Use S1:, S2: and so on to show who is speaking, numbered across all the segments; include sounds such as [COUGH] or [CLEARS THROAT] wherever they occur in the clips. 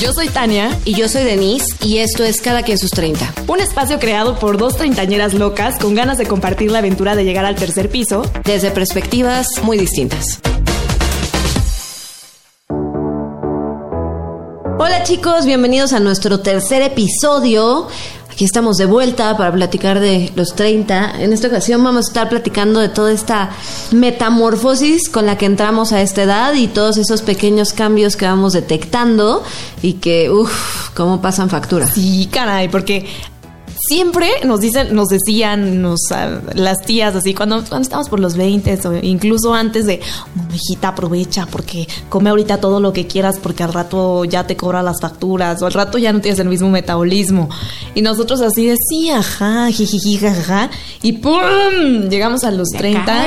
S1: Yo soy Tania.
S2: Y yo soy Denise. Y esto es Cada quien sus 30.
S1: Un espacio creado por dos treintañeras locas con ganas de compartir la aventura de llegar al tercer piso.
S2: Desde perspectivas muy distintas. Hola chicos, bienvenidos a nuestro tercer episodio. Aquí estamos de vuelta para platicar de los 30. En esta ocasión vamos a estar platicando de toda esta metamorfosis con la que entramos a esta edad y todos esos pequeños cambios que vamos detectando y que, uff, cómo pasan factura.
S1: Sí, caray, porque siempre nos dicen, nos decían nos, ah, las tías así, cuando, cuando estamos por los 20 o incluso antes de, oh, hijita, aprovecha porque come ahorita todo lo que quieras porque al rato ya te cobra las facturas o al rato ya no tienes el mismo metabolismo. Y nosotros así de, sí, ajá, jijiji, jajaja, y ¡pum! Llegamos a los 30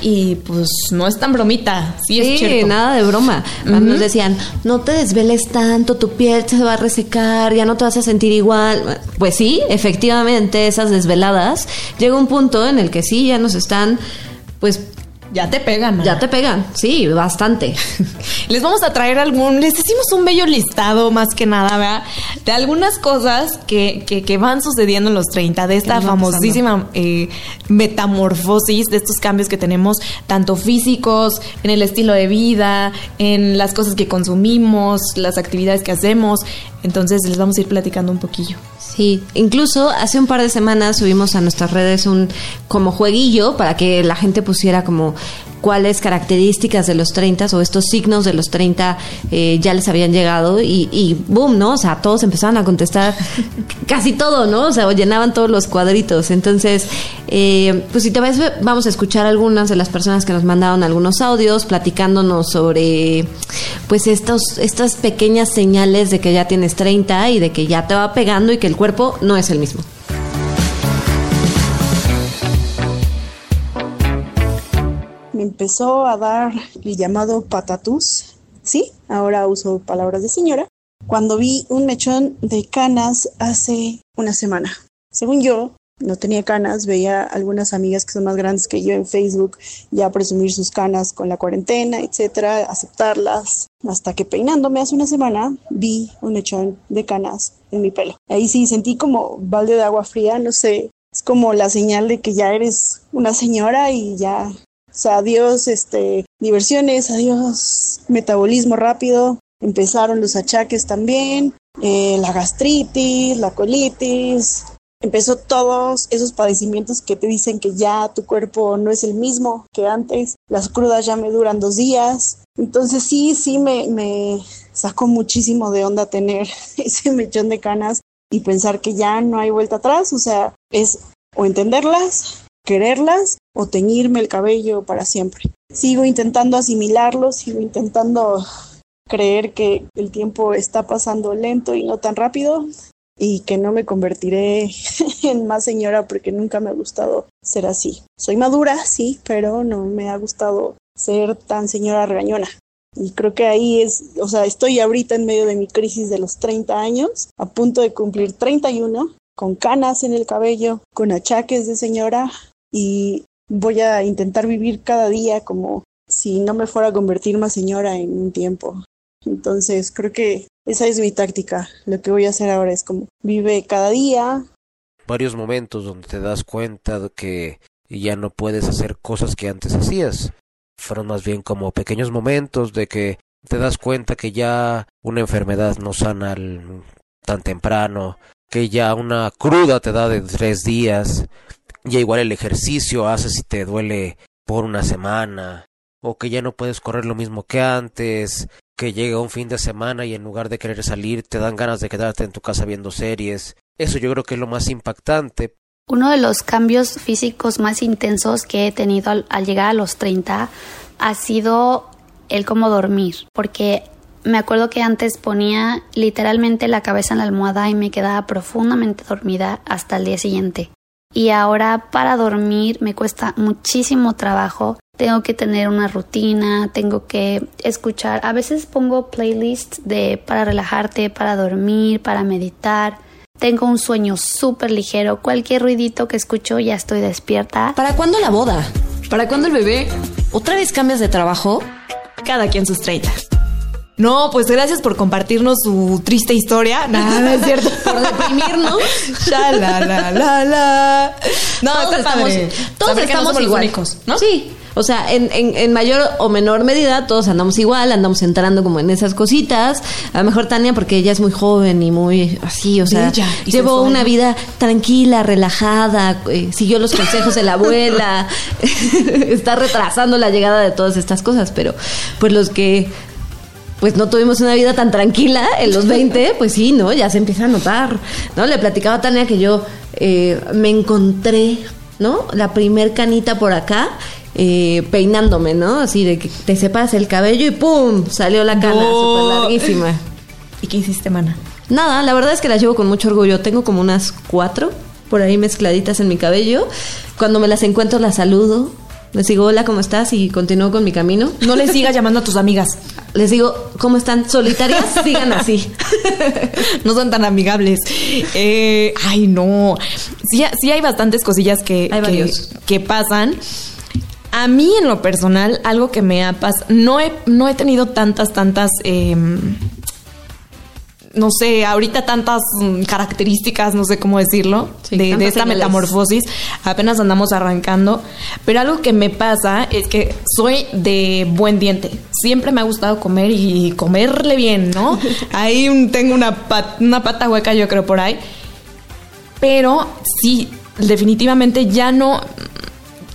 S1: y pues no es tan bromita, sí, es cierto.
S2: nada de broma. Nos decían, no te desveles tanto, tu piel se va a resecar, ya no te vas a sentir igual. Pues sí, efectivamente, esas desveladas, llega un punto en el que sí, ya nos están, pues
S1: ya te pegan.
S2: Ya te pegan, sí, bastante. [LAUGHS]
S1: les vamos a traer algún, les decimos un bello listado más que nada, ¿verdad? De algunas cosas que, que, van sucediendo en los 30, de esta famosísima eh, metamorfosis, de estos cambios que tenemos, tanto físicos, en el estilo de vida, en las cosas que consumimos, las actividades que hacemos. Entonces les vamos a ir platicando un poquillo.
S2: Sí, incluso hace un par de semanas subimos a nuestras redes un como jueguillo para que la gente pusiera como cuáles características de los 30 o estos signos de los 30 eh, ya les habían llegado y, y, boom, ¿no? O sea, todos empezaban a contestar [LAUGHS] casi todo, ¿no? O sea, llenaban todos los cuadritos. Entonces, eh, pues si te ves, vamos a escuchar algunas de las personas que nos mandaron algunos audios platicándonos sobre, pues, estos, estas pequeñas señales de que ya tienes 30 y de que ya te va pegando y que el cuerpo no es el mismo.
S3: Empezó a dar el llamado patatús, sí, ahora uso palabras de señora, cuando vi un mechón de canas hace una semana. Según yo, no tenía canas, veía algunas amigas que son más grandes que yo en Facebook ya presumir sus canas con la cuarentena, etcétera, aceptarlas, hasta que peinándome hace una semana vi un mechón de canas en mi pelo. Ahí sí sentí como balde de agua fría, no sé, es como la señal de que ya eres una señora y ya o sea, adiós este, diversiones, adiós metabolismo rápido. Empezaron los achaques también, eh, la gastritis, la colitis. Empezó todos esos padecimientos que te dicen que ya tu cuerpo no es el mismo que antes. Las crudas ya me duran dos días. Entonces sí, sí me, me sacó muchísimo de onda tener [LAUGHS] ese mechón de canas y pensar que ya no hay vuelta atrás. O sea, es o entenderlas quererlas o teñirme el cabello para siempre. Sigo intentando asimilarlo, sigo intentando creer que el tiempo está pasando lento y no tan rápido y que no me convertiré [LAUGHS] en más señora porque nunca me ha gustado ser así. Soy madura, sí, pero no me ha gustado ser tan señora regañona. Y creo que ahí es, o sea, estoy ahorita en medio de mi crisis de los 30 años, a punto de cumplir 31, con canas en el cabello, con achaques de señora, y voy a intentar vivir cada día como si no me fuera a convertir más señora en un tiempo. Entonces creo que esa es mi táctica. Lo que voy a hacer ahora es como vive cada día.
S4: Varios momentos donde te das cuenta de que ya no puedes hacer cosas que antes hacías. Fueron más bien como pequeños momentos de que te das cuenta que ya una enfermedad no sana tan temprano, que ya una cruda te da de tres días, ya igual el ejercicio hace si te duele por una semana, o que ya no puedes correr lo mismo que antes, que llega un fin de semana y en lugar de querer salir te dan ganas de quedarte en tu casa viendo series. Eso yo creo que es lo más impactante.
S5: Uno de los cambios físicos más intensos que he tenido al, llegar a los 30 ha sido el cómo dormir, porque me acuerdo que antes ponía literalmente la cabeza en la almohada y me quedaba profundamente dormida hasta el día siguiente y ahora para dormir me cuesta muchísimo trabajo. Tengo que tener una rutina, tengo que escuchar. A veces pongo playlists de para relajarte, para dormir, para meditar. Tengo un sueño súper ligero. Cualquier ruidito que escucho ya estoy despierta.
S2: ¿Para cuándo la boda? ¿Para cuándo el bebé? ¿Otra vez cambias de trabajo?
S1: Cada quien sus 30. No, pues gracias por compartirnos su triste historia. [LAUGHS] Nada, es cierto.
S2: Por deprimirnos.
S1: Ya, la, la, la, la. No,
S2: todos estamos, todos
S1: no
S2: estamos
S1: los
S2: igual.
S1: únicos, ¿no?
S2: Sí. O sea, en, en, en mayor o menor medida todos andamos igual, andamos entrando como en esas cositas. A lo mejor Tania porque ella es muy joven y muy así, o sea,
S1: Bella
S2: llevó una vida tranquila, relajada, eh, siguió los consejos de la abuela, [LAUGHS] está retrasando la llegada de todas estas cosas, pero pues los que pues no tuvimos una vida tan tranquila en los 20, [LAUGHS] pues sí, ¿no? Ya se empieza a notar, ¿no? Le platicaba a Tania que yo eh, me encontré, ¿no? La primer canita por acá, eh, peinándome, ¿no? Así de que te separas el cabello y ¡pum! Salió la cana súper larguísima.
S1: ¿Y qué hiciste, mana?
S2: Nada, la verdad es que las llevo con mucho orgullo. Tengo como unas cuatro por ahí mezcladitas en mi cabello. Cuando me las encuentro las saludo. Les digo, hola, ¿cómo estás? Y continúo con mi camino.
S1: No le sigas llamando a tus amigas.
S2: Les digo, ¿cómo están? ¿Solitarias? [LAUGHS] Sigan así. [LAUGHS]
S1: no son tan amigables. Eh, ay, no. Sí, sí hay bastantes cosillas que, que pasan. A mí, en lo personal, algo que me ha pasado. No he, no he tenido tantas, tantas. em, no sé, ahorita tantas mm, características, no sé cómo decirlo,
S2: Sí,
S1: de, de esta
S2: señales.
S1: metamorfosis. Apenas andamos arrancando. Pero algo que me pasa es que soy de buen diente. Siempre me ha gustado comer y comerle bien, ¿no? [LAUGHS] Ahí tengo una, pat- una pata hueca, yo creo, por ahí. Pero sí, definitivamente ya no.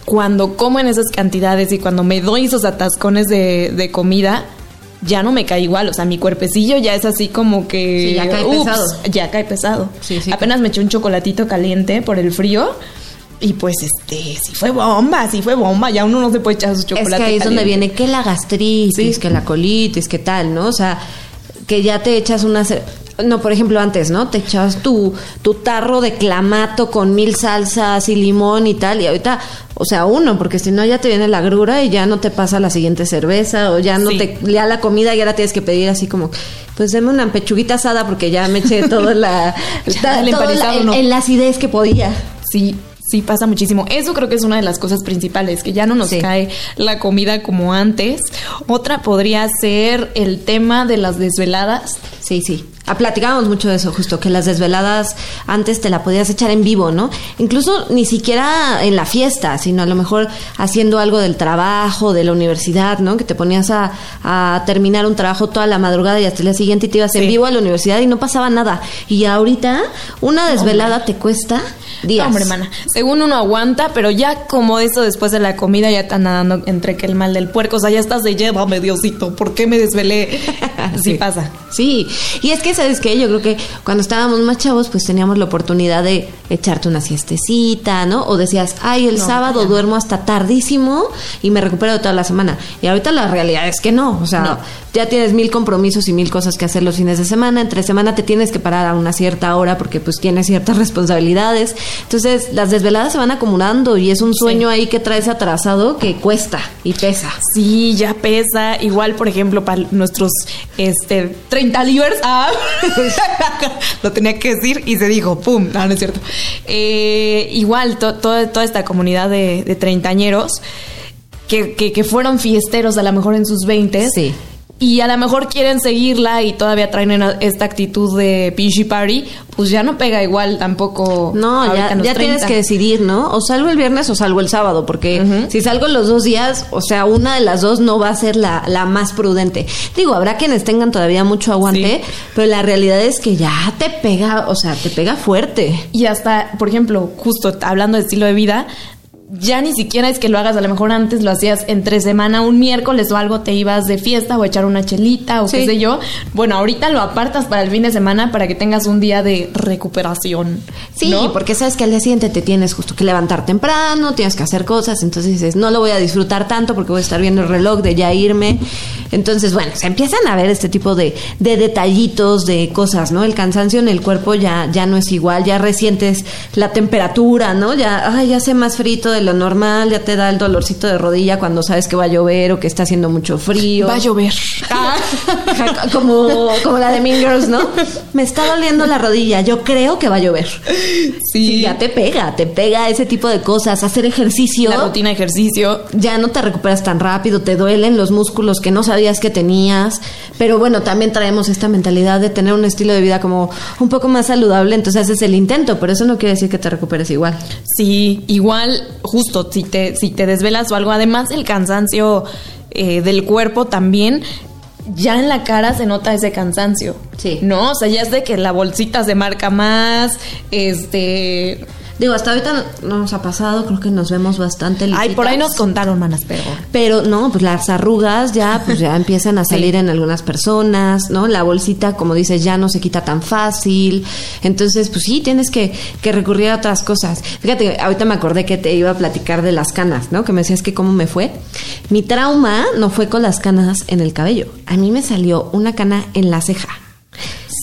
S1: Cuando como en esas cantidades y cuando me doy esos atascones de, de comida, ya no me cae igual. O sea, mi cuerpecillo ya es así como que.
S2: Sí, ya cae
S1: ups,
S2: pesado.
S1: Ya cae pesado.
S2: Sí, sí.
S1: Apenas me eché un chocolatito caliente por el frío. Y pues este, sí fue bomba, sí fue bomba. Ya uno no se puede echar su
S2: Es
S1: chocolate.
S2: que ahí es donde viene que la gastritis,
S1: Sí.
S2: que la colitis, que tal, ¿no? O sea, que ya te echas una... No, por ejemplo, antes, ¿no? Te echabas tu, tu tarro de clamato con mil salsas y limón y tal, y ahorita, o sea, uno, porque si no ya te viene la grura y ya no te pasa la siguiente cerveza, o ya no
S1: Sí.
S2: te ya la comida y ahora tienes que pedir así como, pues deme una pechuguita asada porque ya me eché toda la, [LAUGHS]
S1: Ya,
S2: ta-
S1: el
S2: todo la- el-
S1: no.
S2: el- la acidez que podía.
S1: Sí, sí pasa muchísimo. Eso creo que es una de las cosas principales, que ya no nos
S2: Sí.
S1: cae la comida como antes. Otra podría ser el tema de las desveladas.
S2: Sí, sí. Ah, platicábamos mucho de eso, justo, que las desveladas antes te la podías echar en vivo, ¿no? Incluso ni siquiera en la fiesta, sino a lo mejor haciendo algo del trabajo, de la universidad, ¿no? Que te ponías a, a terminar un trabajo toda la madrugada y hasta el día siguiente te ibas en vivo a la universidad y no pasaba nada. Y ahorita una desvelada te cuesta días.
S1: No, hombre, mana. Según uno aguanta, pero ya como eso después de la comida ya están nadando entre que el mal del puerco. O sea, ya estás de llévame, Diosito. ¿Por qué me desvelé? [LAUGHS] sí, pasa.
S2: Sí, y es que, ¿sabes qué? Yo creo que cuando estábamos más chavos, pues teníamos la oportunidad de echarte una siestecita, ¿no? O decías, ay, el
S1: No,
S2: sábado duermo hasta tardísimo y me recupero de toda la semana. Y ahorita la realidad es que no, o sea,
S1: No.
S2: ya tienes mil compromisos y mil cosas que hacer los fines de semana. Entre semana te tienes que parar a una cierta hora porque pues tienes ciertas [LAUGHS] responsabilidades. Entonces, las desveladas se van acumulando y es un sueño ahí que traes atrasado que cuesta y pesa.
S1: Sí, ya pesa. Igual, por ejemplo, para nuestros este 30 livers. Ah, [LAUGHS] lo tenía que decir y se dijo, ¡pum! No, no es cierto. Eh, igual, to- to- toda esta comunidad de, de treintañeros que, que, que fueron fiesteros a lo mejor en sus 20
S2: Sí.
S1: Y a lo mejor quieren seguirla y todavía traen en- esta actitud de pinchy party, pues ya no pega igual tampoco.
S2: No, ya, ya tienes
S1: 30.
S2: que decidir, ¿no? O salgo el viernes o salgo el sábado, porque si salgo los dos días, o sea, una de las dos no va a ser la, la más prudente. Digo, habrá quienes tengan todavía mucho aguante,
S1: Sí.
S2: pero la realidad es que ya te pega, o sea, te pega fuerte.
S1: Y hasta, por ejemplo, justo hablando de estilo de vida, ya ni siquiera es que lo hagas, a lo mejor antes lo hacías entre semana, un miércoles o algo, te ibas de fiesta o a echar una chelita o qué sé yo. Bueno, ahorita lo apartas para el fin de semana para que tengas un día de recuperación.
S2: Sí,
S1: ¿no?
S2: porque sabes que al día siguiente te tienes justo que levantar temprano, tienes que hacer cosas, entonces dices, no lo voy a disfrutar tanto porque voy a estar viendo el reloj de ya irme. Entonces, bueno, se empiezan a ver este tipo de, de detallitos, de cosas, ¿no? El cansancio en el cuerpo ya, ya no es igual, ya resientes la temperatura, ¿no? Ya, ay, ya hace más frito de lo normal, ya te da el dolorcito de rodilla cuando sabes que va a llover o que está haciendo mucho frío.
S1: Va a llover. Ah, [LAUGHS]
S2: como, como la de Mean Girls, ¿no? Me está doliendo la rodilla, yo creo que va a llover. Sí. ya te pega, te pega ese tipo de cosas. Hacer ejercicio.
S1: La rutina de ejercicio.
S2: Ya no te recuperas tan rápido, te duelen los músculos que no sabías que tenías. Pero bueno, también traemos esta mentalidad de tener un estilo de vida como un poco más saludable, entonces haces el intento, pero eso no quiere decir que te recuperes igual.
S1: Sí, igual, justo, si te, si te desvelas o algo, además el cansancio eh, del cuerpo también ya en la cara se nota ese cansancio.
S2: Sí.
S1: ¿No? O sea, ya es de que la bolsita se marca más, este
S2: Digo, hasta ahorita no nos ha pasado, creo que nos vemos bastante
S1: Ay, por ahí nos contaron, manas, pero...
S2: Pero no, pues las arrugas ya, pues ya [LAUGHS] empiezan a salir en algunas personas, ¿no? La bolsita, como dices, ya no se quita tan fácil. Entonces, pues sí, tienes que, que recurrir a otras cosas. Fíjate, ahorita me acordé que te iba a platicar de las canas, ¿no? Que me decías que cómo me fue. Mi trauma no fue con las canas en el cabello. A mí me salió una cana en la ceja.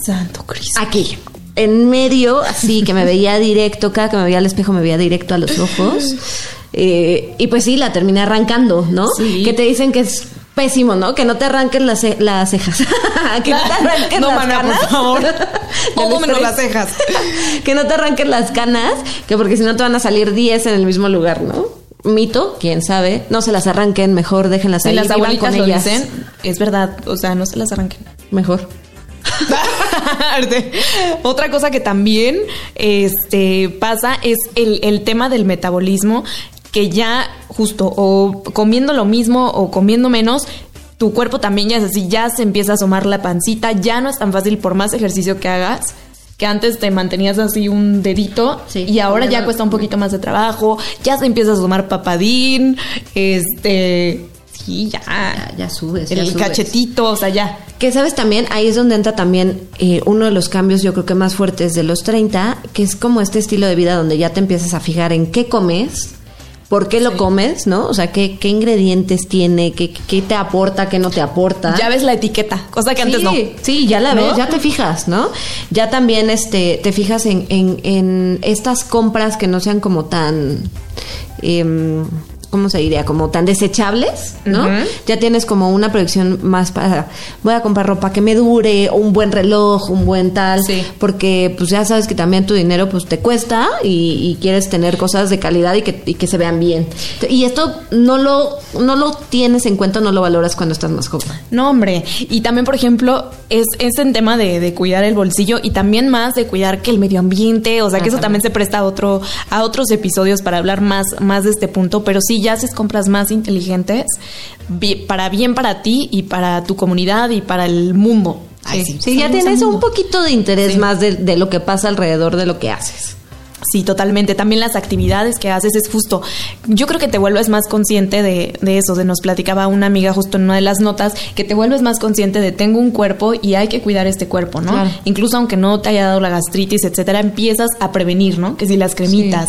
S1: Santo Cristo.
S2: Aquí en medio, así que me veía directo, cada que me veía al espejo me veía directo a los ojos. Eh, y pues sí, la terminé arrancando, ¿no? Que te dicen que es pésimo, ¿no? Que no te arranquen las, las cejas. [LAUGHS] que no te arranquen
S1: no,
S2: las canas.
S1: por favor. [LAUGHS] Todo [LAUGHS] menos las cejas.
S2: que no te arranquen las canas, que porque si no te van a salir 10 en el mismo lugar, ¿no? Mito, quién sabe. No se las arranquen, mejor déjenlas ahí.
S1: Las abuelitas lo
S2: ellas.
S1: dicen, es verdad. O sea, no se las arranquen.
S2: Mejor. [LAUGHS]
S1: Otra cosa que también este, pasa es el, el tema del metabolismo, que ya justo o comiendo lo mismo o comiendo menos, tu cuerpo también ya es así, ya se empieza a asomar la pancita, ya no es tan fácil por más ejercicio que hagas que antes te mantenías así un dedito
S2: Sí.
S1: y ahora ya cuesta un poquito más de trabajo, ya se empieza a asomar papadín, este, sí, ya,
S2: Ya, ya subes. ya
S1: el
S2: subes.
S1: cachetito, o sea, ya.
S2: Que sabes también, ahí es donde entra también eh, uno de los cambios yo creo que más fuertes de los 30, que es como este estilo de vida donde ya te empiezas a fijar en qué comes, por qué lo comes, ¿no? O sea, qué, qué ingredientes tiene, qué, qué te aporta, qué no te aporta.
S1: Ya ves la etiqueta, cosa que antes
S2: sí,
S1: no.
S2: Sí, ya la
S1: ¿No?
S2: ves, ya te fijas, ¿no? Ya también este, te fijas en, en, en estas compras que no sean como tan... em, ¿Cómo se diría? Como tan desechables, ¿no? Ya tienes como una proyección más para... Voy a comprar ropa que me dure, un buen reloj, un buen tal.
S1: Sí.
S2: Porque pues ya sabes que también tu dinero pues te cuesta y, y quieres tener cosas de calidad y que, y que se vean bien. Y esto no lo, no lo tienes en cuenta, no lo valoras cuando estás más joven.
S1: No, hombre. Y también, por ejemplo, es, es en tema de, de cuidar el bolsillo y también más de cuidar que el medio ambiente. O sea, que eso también se presta a otro, a otros episodios para hablar más, más de este punto. Pero sí, ya haces compras más inteligentes para bien para ti y para tu comunidad y para el mundo.
S2: Sí, sí, ya tienes un poquito de interés
S1: Sí.
S2: más de, de lo que pasa alrededor de lo que haces.
S1: Sí, totalmente. También las actividades que haces es justo. Yo creo que te vuelves más consciente de, de eso. De nos platicaba una amiga justo en una de las notas que te vuelves más consciente de tengo un cuerpo y hay que cuidar este cuerpo, ¿no?
S2: Claro.
S1: Incluso aunque no te haya dado la gastritis, etcétera, empiezas a prevenir, ¿no? Que si las cremitas,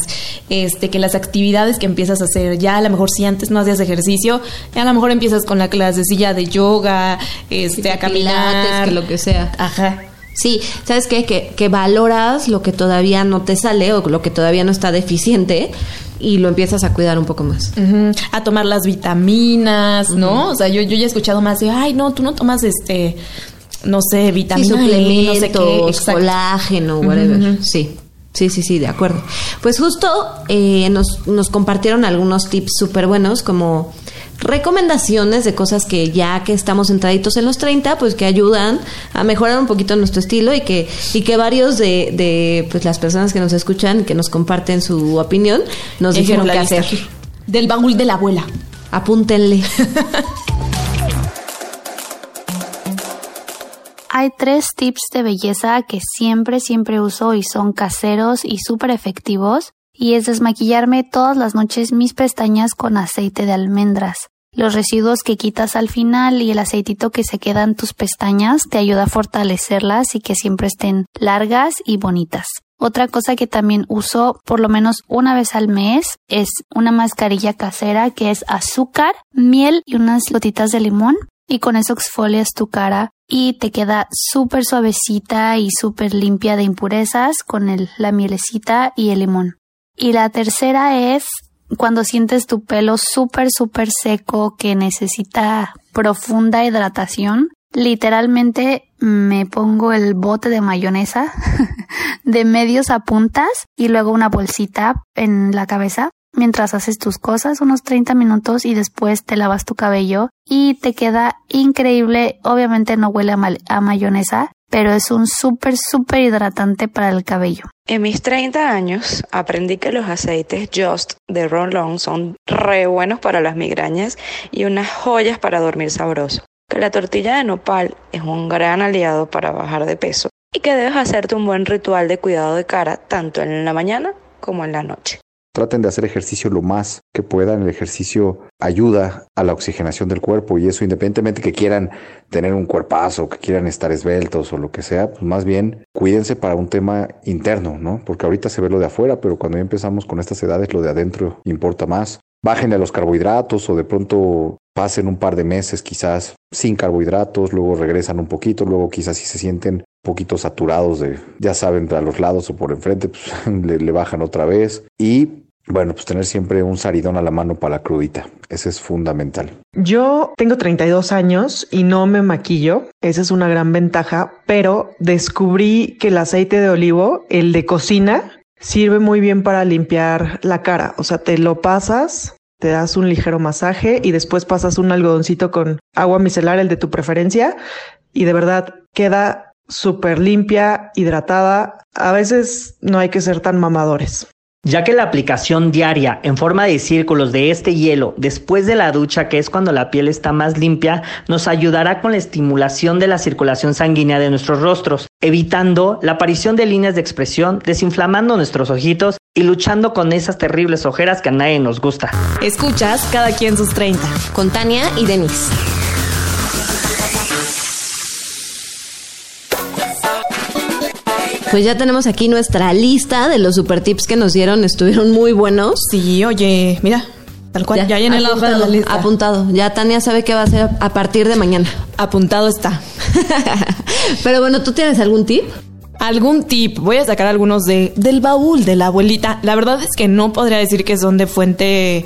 S1: este, que las actividades que empiezas a hacer, ya a lo mejor si antes no hacías ejercicio, ya a lo mejor empiezas con la clasecilla de yoga, este, a caminar,
S2: pilates, que lo que sea.
S1: Ajá.
S2: Sí, ¿sabes qué? Que, que valoras lo que todavía no te sale o lo que todavía no está deficiente y lo empiezas a cuidar un poco más.
S1: A tomar las vitaminas, ¿no? O sea, yo, yo ya he escuchado más de, ay, no, tú no tomas este, no sé,
S2: Sí,
S1: vitamina E,
S2: suplementos,
S1: no sé qué. Exacto.
S2: colágeno, whatever. Sí. Sí, sí, sí, de acuerdo. Pues justo eh, nos, nos compartieron algunos tips súper buenos como recomendaciones de cosas que ya que estamos entraditos en los 30, pues que ayudan a mejorar un poquito nuestro estilo y que, y que varios de, de pues las personas que nos escuchan y que nos comparten su opinión nos dijeron qué hacer.
S1: Del baúl de la abuela.
S2: Apúntenle. [LAUGHS]
S5: Hay tres tips de belleza que siempre, siempre uso y son caseros y súper efectivos. Y es desmaquillarme todas las noches mis pestañas con aceite de almendras. Los residuos que quitas al final y el aceitito que se queda en tus pestañas te ayuda a fortalecerlas y que siempre estén largas y bonitas. Otra cosa que también uso por lo menos una vez al mes es una mascarilla casera que es azúcar, miel y unas gotitas de limón y con eso exfolias tu cara y te queda súper suavecita y súper limpia de impurezas con el, la mielecita y el limón. Y la tercera es cuando sientes tu pelo súper, súper seco que necesita profunda hidratación. literalmente me pongo el bote de mayonesa [LAUGHS] de medios a puntas y luego una bolsita en la cabeza mientras haces tus cosas unos 30 minutos y después te lavas tu cabello y te queda increíble. Obviamente no huele a, mayonesa, pero es un súper, súper hidratante para el cabello.
S6: En mis 30 años aprendí que los aceites Just de Ron Long son re buenos para las migrañas y unas joyas para dormir sabroso. Que la tortilla de nopal es un gran aliado para bajar de peso y que debes hacerte un buen ritual de cuidado de cara tanto en la mañana como en la noche.
S7: Traten de hacer ejercicio lo más que puedan. El ejercicio ayuda a la oxigenación del cuerpo y eso independientemente que quieran tener un cuerpazo, que quieran estar esbeltos o lo que sea, pues más bien cuídense para un tema interno, ¿no? Porque ahorita se ve lo de afuera, pero cuando ya empezamos con estas edades lo de adentro importa más. Bájenle a los carbohidratos o de pronto pasen un par de meses quizás sin carbohidratos, luego regresan un poquito, luego quizás si se sienten poquito saturados de, ya saben, a los lados o por enfrente, pues [LAUGHS] le bajan otra vez. Y bueno, pues tener siempre un saridón a la mano para la crudita. Ese es fundamental.
S8: Yo tengo 32 años y no me maquillo. Esa es una gran ventaja, pero descubrí que el aceite de olivo, el de cocina, sirve muy bien para limpiar la cara. O sea, te lo pasas, te das un ligero masaje y después pasas un algodoncito con agua micelar, el de tu preferencia, y de verdad queda súper limpia, hidratada. A veces no hay que ser tan mamadores
S9: ya que la aplicación diaria en forma de círculos de este hielo después de la ducha, que es cuando la piel está más limpia, nos ayudará con la estimulación de la circulación sanguínea de nuestros rostros, evitando la aparición de líneas de expresión, desinflamando nuestros ojitos y luchando con esas terribles ojeras que a nadie nos gusta.
S1: Escuchas cada quien sus 30
S2: con Tania y Denise. Pues ya tenemos aquí nuestra lista de los super tips que nos dieron, estuvieron muy buenos.
S1: Sí, oye, mira, Tal cual, ya, llené la hoja de la lista.
S2: Apuntado. Ya Tania sabe qué va a hacer a partir de mañana.
S1: Apuntado está. [LAUGHS]
S2: Pero bueno, ¿tú tienes algún tip?
S1: Algún tip. Voy a sacar algunos de, del baúl de la abuelita. La verdad es que no podría decir que son de fuente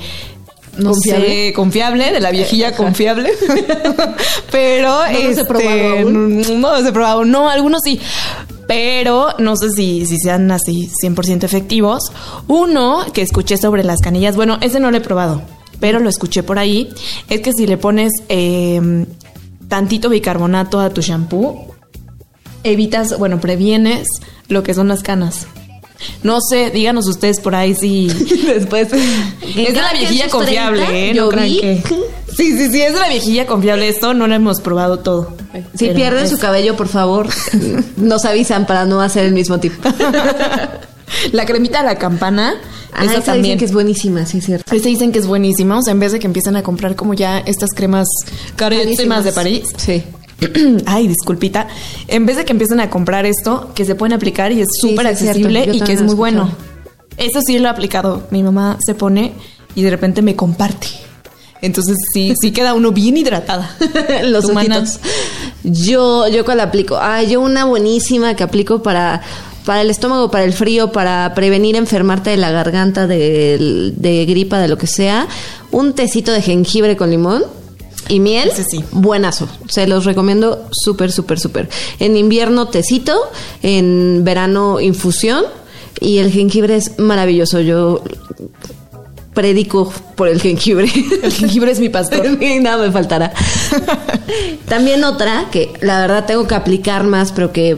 S1: no ¿Confiable? sé, confiable, de la viejilla confiable. [LAUGHS] Pero no este, he probado no he probado. No, algunos sí pero no sé si, si sean así 100% efectivos. Uno que escuché sobre las canillas, bueno, ese no lo he probado, pero lo escuché por ahí, es que si le pones eh, tantito bicarbonato a tu shampoo, evitas, bueno, previenes lo que son las canas. No sé, díganos ustedes por ahí si [LAUGHS] después es de la viejilla confiable, ¿eh? No crean que Sí, sí, sí, es de la viejilla confiable esto, no lo hemos probado todo.
S2: Si pierden su cabello, por favor, [LAUGHS] nos avisan para no hacer el mismo tipo. [LAUGHS]
S1: la cremita de la campana.
S2: Ah, esa, también. dicen que es buenísima, sí, cierto.
S1: Esa dicen que es buenísima, o sea, en vez de que empiecen a comprar como ya estas cremas carísimas de París.
S2: Sí. [CLEARS THROAT]
S1: Ay, disculpita. En vez de que empiecen a comprar esto, que se pueden aplicar y es súper accesible y que es muy bueno. Eso sí lo he aplicado. Mi mamá se pone y de repente me comparte. Entonces sí, sí queda uno bien hidratada. [LAUGHS]
S2: Los humanos. Yo, yo cuál aplico. Ah, yo una buenísima que aplico para para el estómago, para el frío, para prevenir enfermarte de la garganta, de, de gripa, de lo que sea. Un tecito de jengibre con limón y miel, sí. buenazo. Se los recomiendo súper, súper, súper. En invierno tecito, en verano infusión y el jengibre es maravilloso. Yo predico por el jengibre. [LAUGHS]
S1: El jengibre es mi pastor. [LAUGHS]
S2: Nada me faltará. [LAUGHS] También otra que la verdad tengo que aplicar más, pero que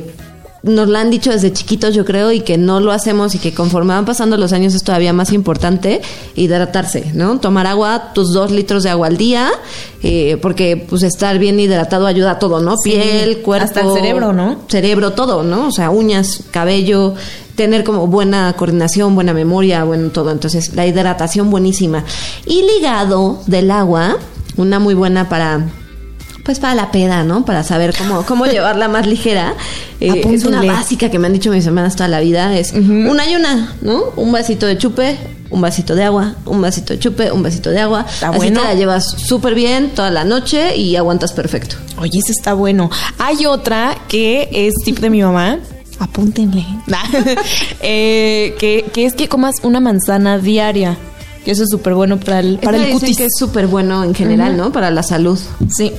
S2: nos la han dicho desde chiquitos, yo creo, y que no lo hacemos y que conforme van pasando los años es todavía más importante hidratarse, ¿no? Tomar agua, tus dos litros de agua al día, eh, porque pues estar bien hidratado ayuda a todo, ¿no? Piel, cuerpo.
S1: Hasta el cerebro, ¿no?
S2: Cerebro, todo, ¿no? O sea, uñas, cabello, tener como buena coordinación, buena memoria, bueno, todo. Entonces, la hidratación buenísima. Y ligado del agua, una muy buena para pues para la peda, ¿no? Para saber cómo, cómo [LAUGHS] llevarla más ligera. Eh, es una básica que me han dicho mis hermanas toda la vida. Es una y una, ¿no? Un vasito de chupe, un vasito de agua, un vasito de chupe, un vasito de agua. Está Así te la llevas súper bien toda la noche y aguantas perfecto.
S1: Oye, eso está bueno. Hay otra que es tip de mi mamá apúntenle. [LAUGHS] [LAUGHS] eh, que, que, es que comas una manzana diaria. Que eso es súper bueno para el, para el cutis.
S2: que es súper bueno en general, ¿no? Para la salud.
S1: Sí.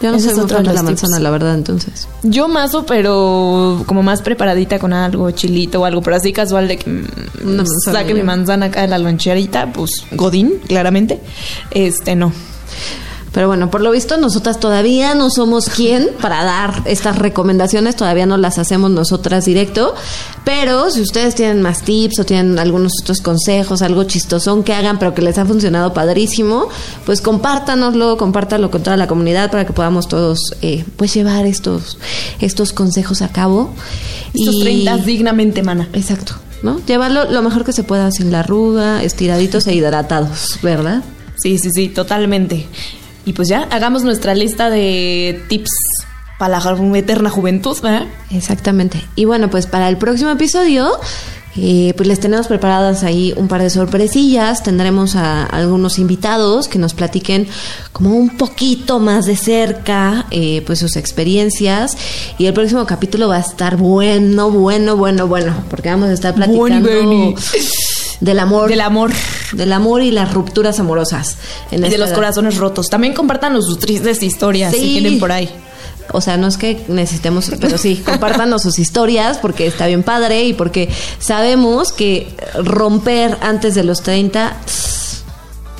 S2: Yo no
S1: Ese
S2: soy muy fan
S1: de
S2: la
S1: tips.
S2: manzana, la verdad, entonces.
S1: Yo mazo, pero como más preparadita con algo, chilito o algo, pero así casual de que mm, saque mi manzana acá de la loncherita, pues Godín, claramente. Este no.
S2: Pero bueno, por lo visto nosotras todavía no somos quien para dar estas recomendaciones, todavía no las hacemos nosotras directo, pero si ustedes tienen más tips o tienen algunos otros consejos, algo chistosón que hagan pero que les ha funcionado padrísimo, pues compártanoslo, compártanlo con toda la comunidad para que podamos todos eh, pues llevar estos, estos consejos a cabo.
S1: Estos
S2: Y-
S1: 30 dignamente, mana.
S2: Exacto, ¿no? Llevarlo lo mejor que se pueda sin la arruga, estiraditos e hidratados, ¿verdad?
S1: Sí, sí, sí, totalmente. Y pues ya, hagamos nuestra lista de tips para la eterna juventud, ¿verdad?
S2: Exactamente. Y bueno, pues para el próximo episodio, eh, pues les tenemos preparadas ahí un par de sorpresillas. Tendremos a algunos invitados que nos platiquen como un poquito más de cerca, eh, pues sus experiencias. Y el próximo capítulo va a estar bueno, bueno, bueno, bueno, porque vamos a estar platicando
S1: Bueno,
S2: del amor,
S1: Del amor.
S2: del amor y las rupturas amorosas. en
S1: Y de los
S2: edad.
S1: corazones rotos. También compártanos sus tristes historias si tienen por ahí.
S2: O sea, no es que necesitemos, pero sí, compártanos sus historias porque está bien padre y porque sabemos que romper antes de los 30 tss,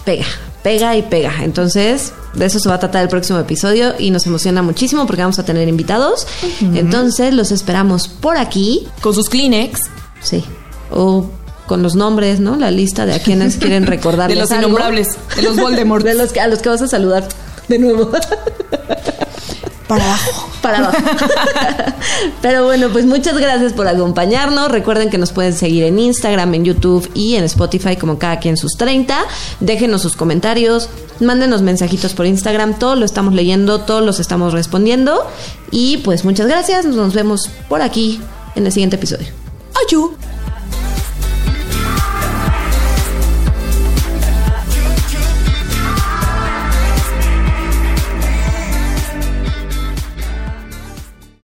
S2: pega, pega y pega. Entonces, de eso se va a tratar el próximo episodio y nos emociona muchísimo porque vamos a tener invitados. Entonces, los esperamos por aquí.
S1: Con sus Kleenex.
S2: Sí. O con los nombres, ¿no? La lista de a quienes [LAUGHS] quieren recordar.
S1: De los innombrables, de los Voldemort.
S2: de los que, a los que vas a saludar de nuevo.
S1: Para abajo.
S2: para abajo. [LAUGHS] Pero bueno, pues muchas gracias por acompañarnos. Recuerden que nos pueden seguir en Instagram, en YouTube y en Spotify como cada quien sus 30. Déjenos sus comentarios, mándenos mensajitos por Instagram, todos lo estamos leyendo, todos los estamos respondiendo. Y pues muchas gracias, nos vemos por aquí en el siguiente episodio.
S1: Ayú.